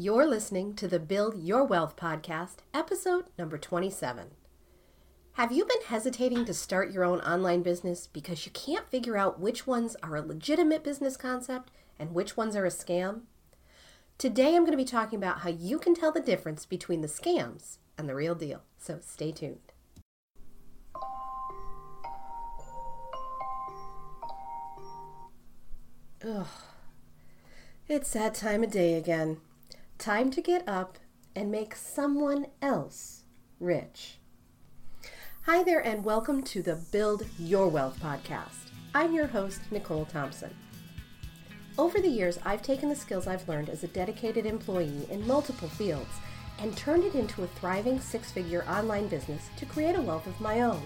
You're listening to the Build Your Wealth podcast, episode number 27. Have you been hesitating to start your own online business because you can't figure out which ones are a legitimate business concept and which ones are a scam? Today I'm going to be talking about how you can tell the difference between the scams and the real deal. So stay tuned. Ugh. It's that time of day again. Time to get up and make someone else rich. Hi there, and welcome to the Build Your Wealth podcast. I'm your host, Nicole Thompson. Over the years, I've taken the skills I've learned as a dedicated employee in multiple fields and turned it into a thriving six figure online business to create a wealth of my own.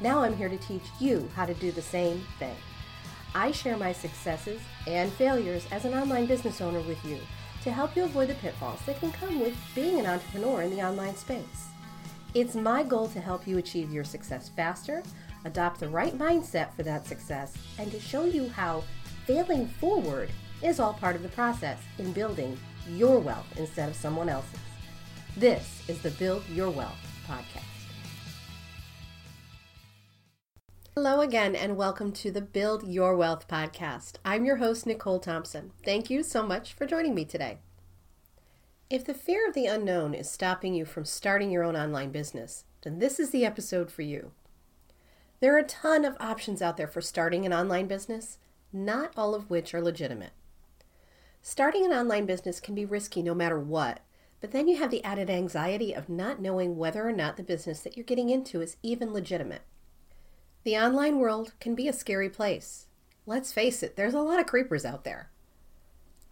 Now I'm here to teach you how to do the same thing. I share my successes and failures as an online business owner with you to help you avoid the pitfalls that can come with being an entrepreneur in the online space. It's my goal to help you achieve your success faster, adopt the right mindset for that success, and to show you how failing forward is all part of the process in building your wealth instead of someone else's. This is the Build Your Wealth podcast. Hello again, and welcome to the Build Your Wealth podcast. I'm your host, Nicole Thompson. Thank you so much for joining me today. If the fear of the unknown is stopping you from starting your own online business, then this is the episode for you. There are a ton of options out there for starting an online business, not all of which are legitimate. Starting an online business can be risky no matter what, but then you have the added anxiety of not knowing whether or not the business that you're getting into is even legitimate. The online world can be a scary place. Let's face it, there's a lot of creepers out there.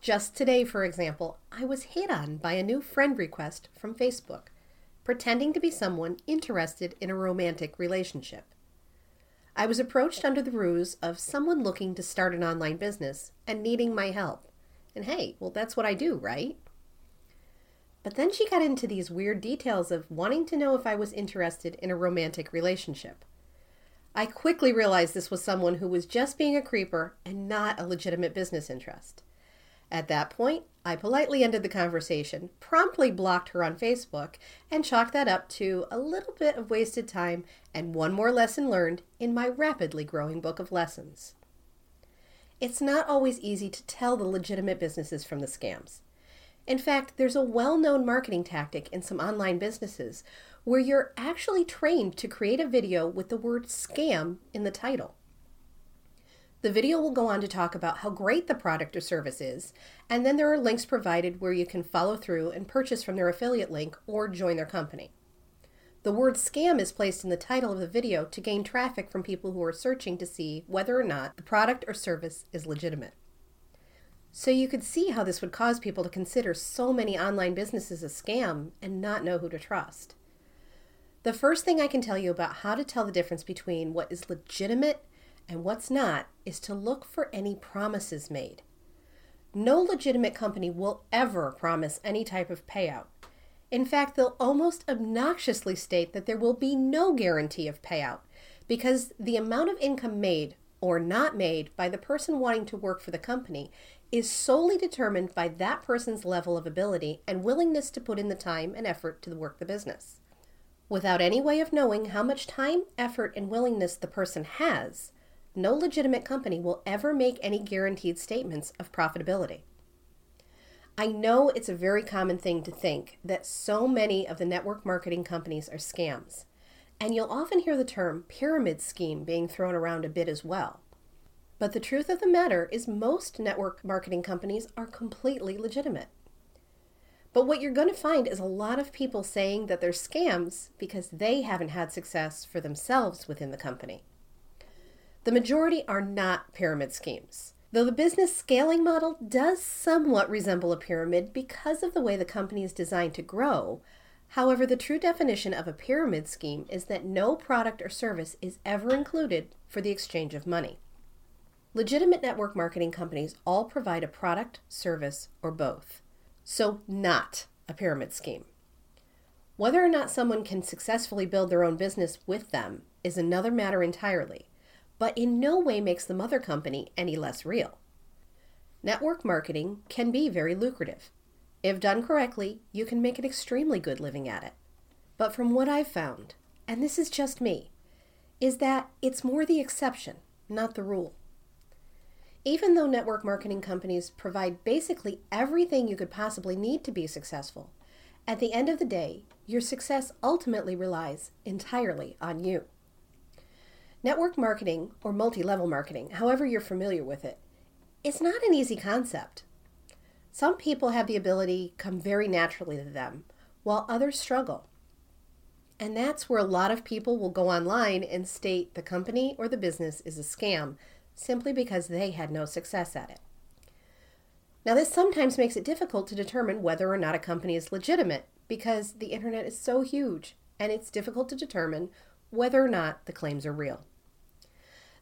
Just today, for example, I was hit on by a new friend request from Facebook, pretending to be someone interested in a romantic relationship. I was approached under the ruse of someone looking to start an online business and needing my help. And hey, well, that's what I do, right? But then she got into these weird details of wanting to know if I was interested in a romantic relationship. I quickly realized this was someone who was just being a creeper and not a legitimate business interest. At that point, I politely ended the conversation, promptly blocked her on Facebook, and chalked that up to a little bit of wasted time and one more lesson learned in my rapidly growing book of lessons. It's not always easy to tell the legitimate businesses from the scams. In fact, there's a well known marketing tactic in some online businesses where you're actually trained to create a video with the word scam in the title. The video will go on to talk about how great the product or service is, and then there are links provided where you can follow through and purchase from their affiliate link or join their company. The word scam is placed in the title of the video to gain traffic from people who are searching to see whether or not the product or service is legitimate. So you could see how this would cause people to consider so many online businesses a scam and not know who to trust. The first thing I can tell you about how to tell the difference between what is legitimate and what's not is to look for any promises made. No legitimate company will ever promise any type of payout. In fact, they'll almost obnoxiously state that there will be no guarantee of payout because the amount of income made or not made by the person wanting to work for the company is solely determined by that person's level of ability and willingness to put in the time and effort to work the business. Without any way of knowing how much time, effort, and willingness the person has, no legitimate company will ever make any guaranteed statements of profitability. I know it's a very common thing to think that so many of the network marketing companies are scams, and you'll often hear the term pyramid scheme being thrown around a bit as well. But the truth of the matter is, most network marketing companies are completely legitimate. But what you're going to find is a lot of people saying that they're scams because they haven't had success for themselves within the company. The majority are not pyramid schemes, though the business scaling model does somewhat resemble a pyramid because of the way the company is designed to grow. However, the true definition of a pyramid scheme is that no product or service is ever included for the exchange of money. Legitimate network marketing companies all provide a product, service, or both so not a pyramid scheme. Whether or not someone can successfully build their own business with them is another matter entirely, but in no way makes the mother company any less real. Network marketing can be very lucrative. If done correctly, you can make an extremely good living at it. But from what I've found, and this is just me, is that it's more the exception, not the rule. Even though network marketing companies provide basically everything you could possibly need to be successful, at the end of the day, your success ultimately relies entirely on you. Network marketing, or multi level marketing, however you're familiar with it, is not an easy concept. Some people have the ability come very naturally to them, while others struggle. And that's where a lot of people will go online and state the company or the business is a scam simply because they had no success at it. Now, this sometimes makes it difficult to determine whether or not a company is legitimate because the internet is so huge and it's difficult to determine whether or not the claims are real.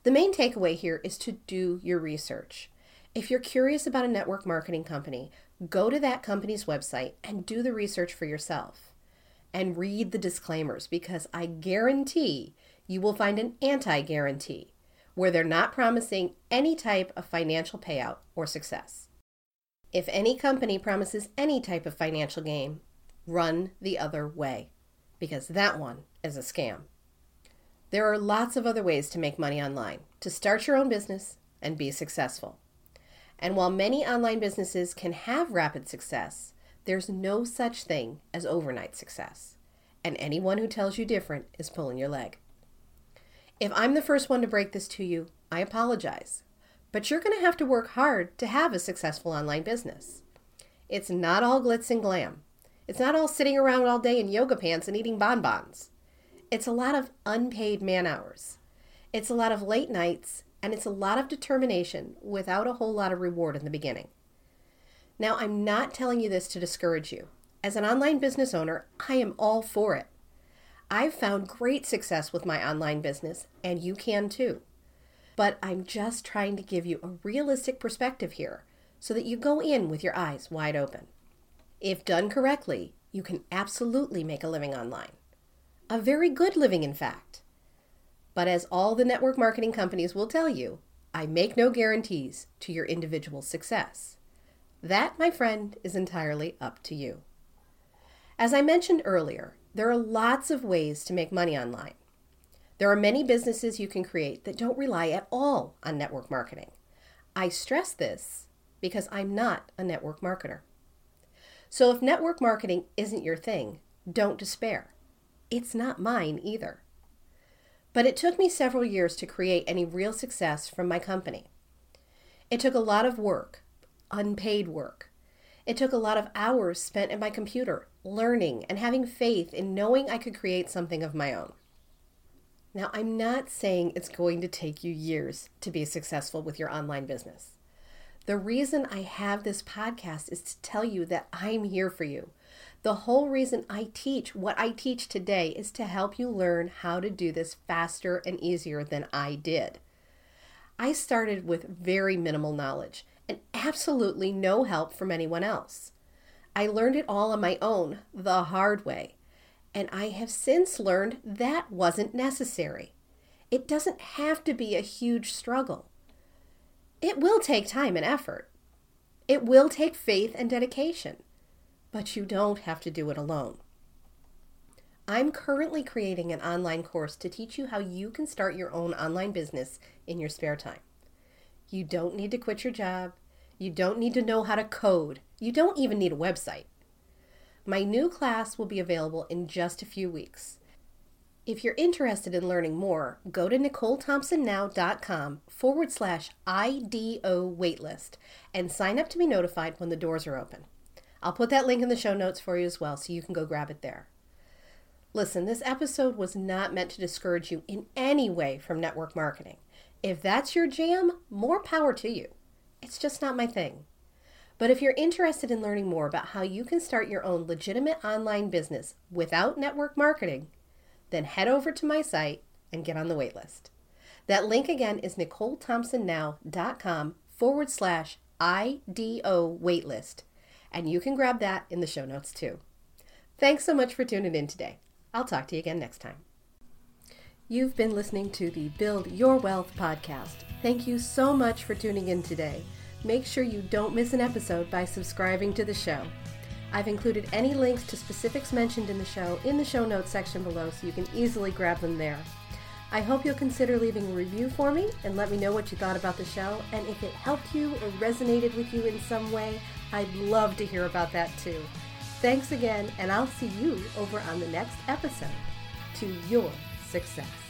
The main takeaway here is to do your research. If you're curious about a network marketing company, go to that company's website and do the research for yourself. And read the disclaimers because I guarantee you will find an anti guarantee where they're not promising any type of financial payout or success. If any company promises any type of financial gain, run the other way because that one is a scam. There are lots of other ways to make money online, to start your own business and be successful. And while many online businesses can have rapid success, there's no such thing as overnight success. And anyone who tells you different is pulling your leg. If I'm the first one to break this to you, I apologize. But you're going to have to work hard to have a successful online business. It's not all glitz and glam. It's not all sitting around all day in yoga pants and eating bonbons. It's a lot of unpaid man hours. It's a lot of late nights and it's a lot of determination without a whole lot of reward in the beginning. Now, I'm not telling you this to discourage you. As an online business owner, I am all for it. I've found great success with my online business, and you can too. But I'm just trying to give you a realistic perspective here so that you go in with your eyes wide open. If done correctly, you can absolutely make a living online. A very good living, in fact. But as all the network marketing companies will tell you, I make no guarantees to your individual success. That, my friend, is entirely up to you. As I mentioned earlier, there are lots of ways to make money online. There are many businesses you can create that don't rely at all on network marketing. I stress this because I'm not a network marketer. So if network marketing isn't your thing, don't despair. It's not mine either. But it took me several years to create any real success from my company. It took a lot of work, unpaid work. It took a lot of hours spent at my computer, learning and having faith in knowing I could create something of my own. Now, I'm not saying it's going to take you years to be successful with your online business. The reason I have this podcast is to tell you that I'm here for you, the whole reason I teach what I teach today is to help you learn how to do this faster and easier than I did. I started with very minimal knowledge and absolutely no help from anyone else. I learned it all on my own, the hard way, and I have since learned that wasn't necessary. It doesn't have to be a huge struggle. It will take time and effort. It will take faith and dedication but you don't have to do it alone. I'm currently creating an online course to teach you how you can start your own online business in your spare time. You don't need to quit your job. You don't need to know how to code. You don't even need a website. My new class will be available in just a few weeks. If you're interested in learning more, go to NicoleThompsonNow.com forward slash IDO waitlist and sign up to be notified when the doors are open. I'll put that link in the show notes for you as well so you can go grab it there. Listen, this episode was not meant to discourage you in any way from network marketing. If that's your jam, more power to you. It's just not my thing. But if you're interested in learning more about how you can start your own legitimate online business without network marketing, then head over to my site and get on the waitlist. That link again is NicoleThompsonNow.com forward slash IDO waitlist and you can grab that in the show notes too. Thanks so much for tuning in today. I'll talk to you again next time. You've been listening to the Build Your Wealth podcast. Thank you so much for tuning in today. Make sure you don't miss an episode by subscribing to the show. I've included any links to specifics mentioned in the show in the show notes section below so you can easily grab them there. I hope you'll consider leaving a review for me and let me know what you thought about the show. And if it helped you or resonated with you in some way, I'd love to hear about that too. Thanks again, and I'll see you over on the next episode to your success.